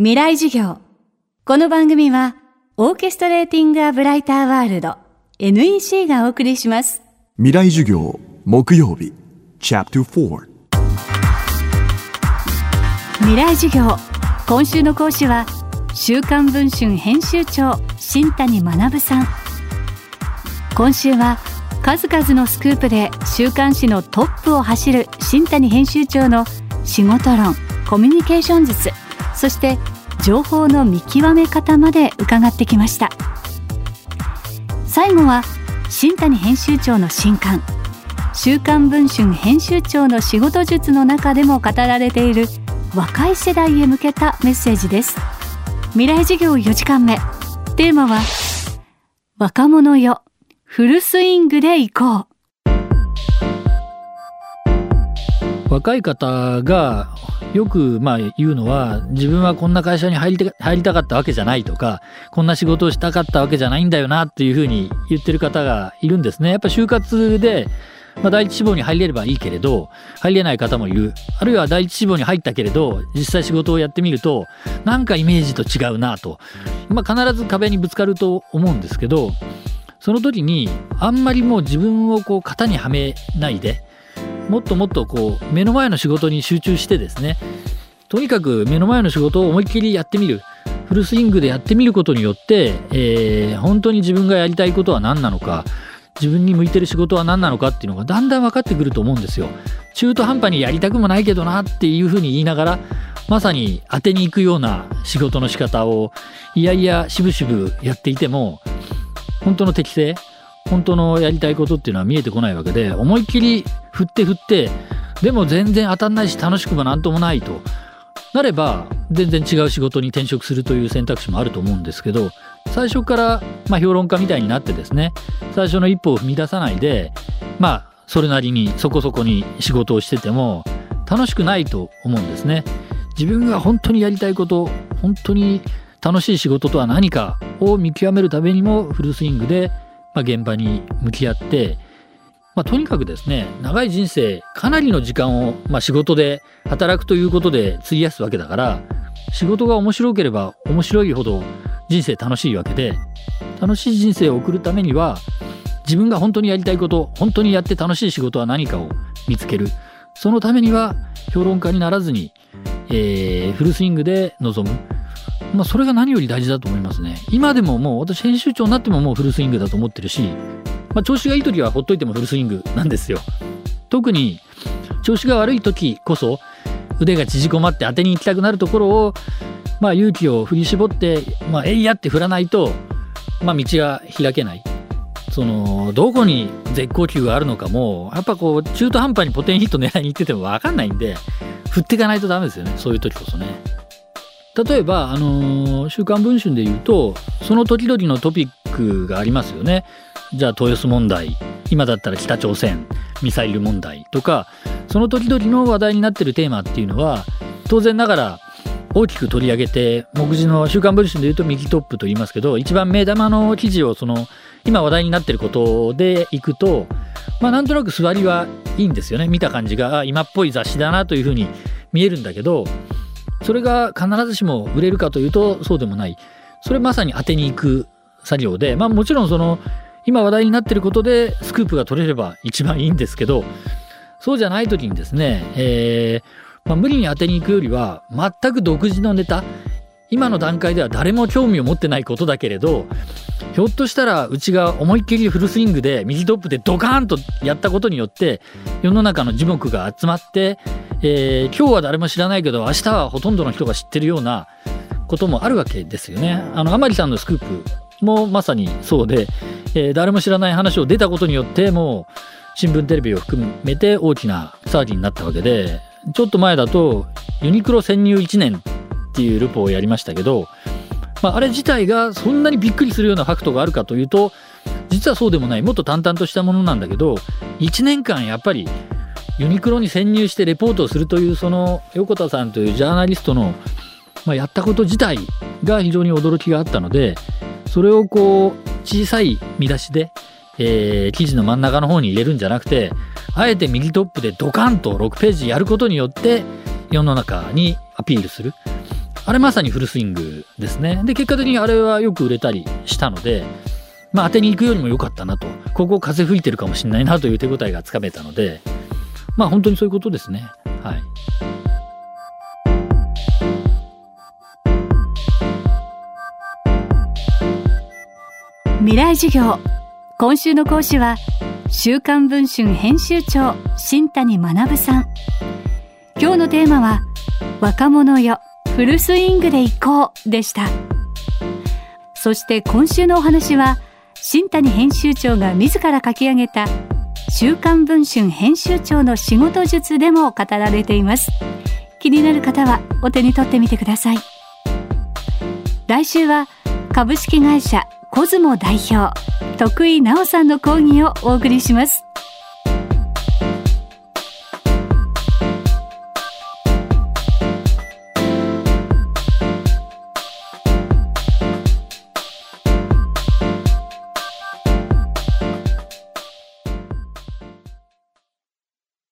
未来授業。この番組は、オーケストレーティング・ア・ブライター・ワールド NEC がお送りします。未来授業木曜日 Chapter 4未来授業。今週の講師は、週刊文春編集長、新谷学さん。今週は、数々のスクープで週刊誌のトップを走る新谷編集長の仕事論、コミュニケーション術、そして情報の見極め方まで伺ってきました。最後は新谷編集長の新刊週刊文春編集長の仕事術の中でも語られている若い世代へ向けたメッセージです。未来授業4時間目。テーマは若者よフルスイングで行こう。若い方がよくまあ言うのは自分はこんな会社に入り入りたかったわけじゃないとかこんな仕事をしたかったわけじゃないんだよなっていうふうに言ってる方がいるんですね。やっぱ就活でまあ、第一志望に入れればいいけれど入れない方もいるあるいは第一志望に入ったけれど実際仕事をやってみるとなんかイメージと違うなと、まあ、必ず壁にぶつかると思うんですけどその時にあんまりもう自分をこう型にはめないでもっともっとこう目の前の仕事に集中してですねとにかく目の前の仕事を思いっきりやってみるフルスイングでやってみることによって、えー、本当に自分がやりたいことは何なのか自分に向いてる仕事は何なのかっていうのがだんだん分かってくると思うんですよ。中途半端にやりたくもないけどなっていうふうに言いながらまさに当てに行くような仕事の仕方をいやいや渋々やっていても本当の適性本当のやりたいことっていうのは見えてこないわけで思いっきり振って振ってでも全然当たんないし楽しくもなんともないとなれば全然違う仕事に転職するという選択肢もあると思うんですけど最初から、まあ、評論家みたいになってですね最初の一歩を踏み出さないでまあそれなりにそこそこに仕事をしてても楽しくないと思うんですね。自分が本当にやりたいこと本当に楽しい仕事とは何かを見極めるためにもフルスイングでまあ、現場に向き合って、まあ、とにかくですね長い人生かなりの時間を、まあ、仕事で働くということで費やすわけだから仕事が面白ければ面白いほど人生楽しいわけで楽しい人生を送るためには自分が本当にやりたいこと本当にやって楽しい仕事は何かを見つける。そのためには評論家にならずに、えー、フルスイングで臨む。まあ、それが何より大事だと思いますね。今でももう私編集長になってももうフルスイングだと思ってるし、まあ、調子がいい時はほっといてもフルスイングなんですよ。特に調子が悪い時こそ腕が縮こまって当てに行きたくなるところを、まあ、勇気を振り絞って、まあ、えいやって振らないと、まあ、道が開けない。そのどこに絶好球があるのかもやっぱこう中途半端にポテンヒット狙いに行ってても分かんないんで振っていかないとダメですよねそういう時こそね。例えば、あのー、週刊文春で言うとその時々のトピックがありますよね。じゃあ豊洲問題。今だったら北朝鮮。ミサイル問題とか。その時々の話題になってるテーマっていうのは当然ながら大きく取り上げて目次の「週刊文春」でいうと右トップと言いますけど一番目玉の記事をその今話題になってることでいくとまあなんとなく座りはいいんですよね。見た感じが今っぽい雑誌だなというふうに見えるんだけどそれが必ずしも売れるかというとそうでもない。それまさに当てに行く作業で、まあもちろんその今話題になってることでスクープが取れれば一番いいんですけど、そうじゃない時にですね、えー、まあ、無理に当てに行くよりは全く独自のネタ、今の段階では誰も興味を持ってないことだけれど、ひょっとしたらうちが思いっきりフルスイングで右トップでドカーンとやったことによって世の中の樹木が集まってえー、今日は誰も知らないけど明日はほとんどの人が知ってるようなこともあるわけですよね。あの甘利さんのスクープもまさにそうで、えー、誰も知らない話を出たことによってもう新聞テレビを含めて大きな騒ぎになったわけでちょっと前だとユニクロ潜入1年っていうルポをやりましたけど、まあ、あれ自体がそんなにびっくりするようなファクトがあるかというと実はそうでもないもっと淡々としたものなんだけど1年間やっぱりユニクロに潜入してレポートをするというその横田さんというジャーナリストの、まあ、やったこと自体が非常に驚きがあったのでそれをこう小さい見出しで、えー、記事の真ん中の方に入れるんじゃなくてあえて右トップでドカンと6ページやることによって世の中にアピールする。あれまさにフルスイングですね。で、結果的にあれはよく売れたりしたので、まあ当てに行くよりも良かったなと。ここ風吹いてるかもしれないなという手応えがつかめたので、まあ本当にそういうことですね。はい。未来授業今週の講師は週刊文春編集長新谷学さん今日のテーマは若者よフルスイングで行こうでした。そして今週のお話は新谷編集長が自ら書き上げた週刊文春編集長の仕事術でも語られています。気になる方はお手に取ってみてください。来週は株式会社コズモ代表徳井直さんの講義をお送りします。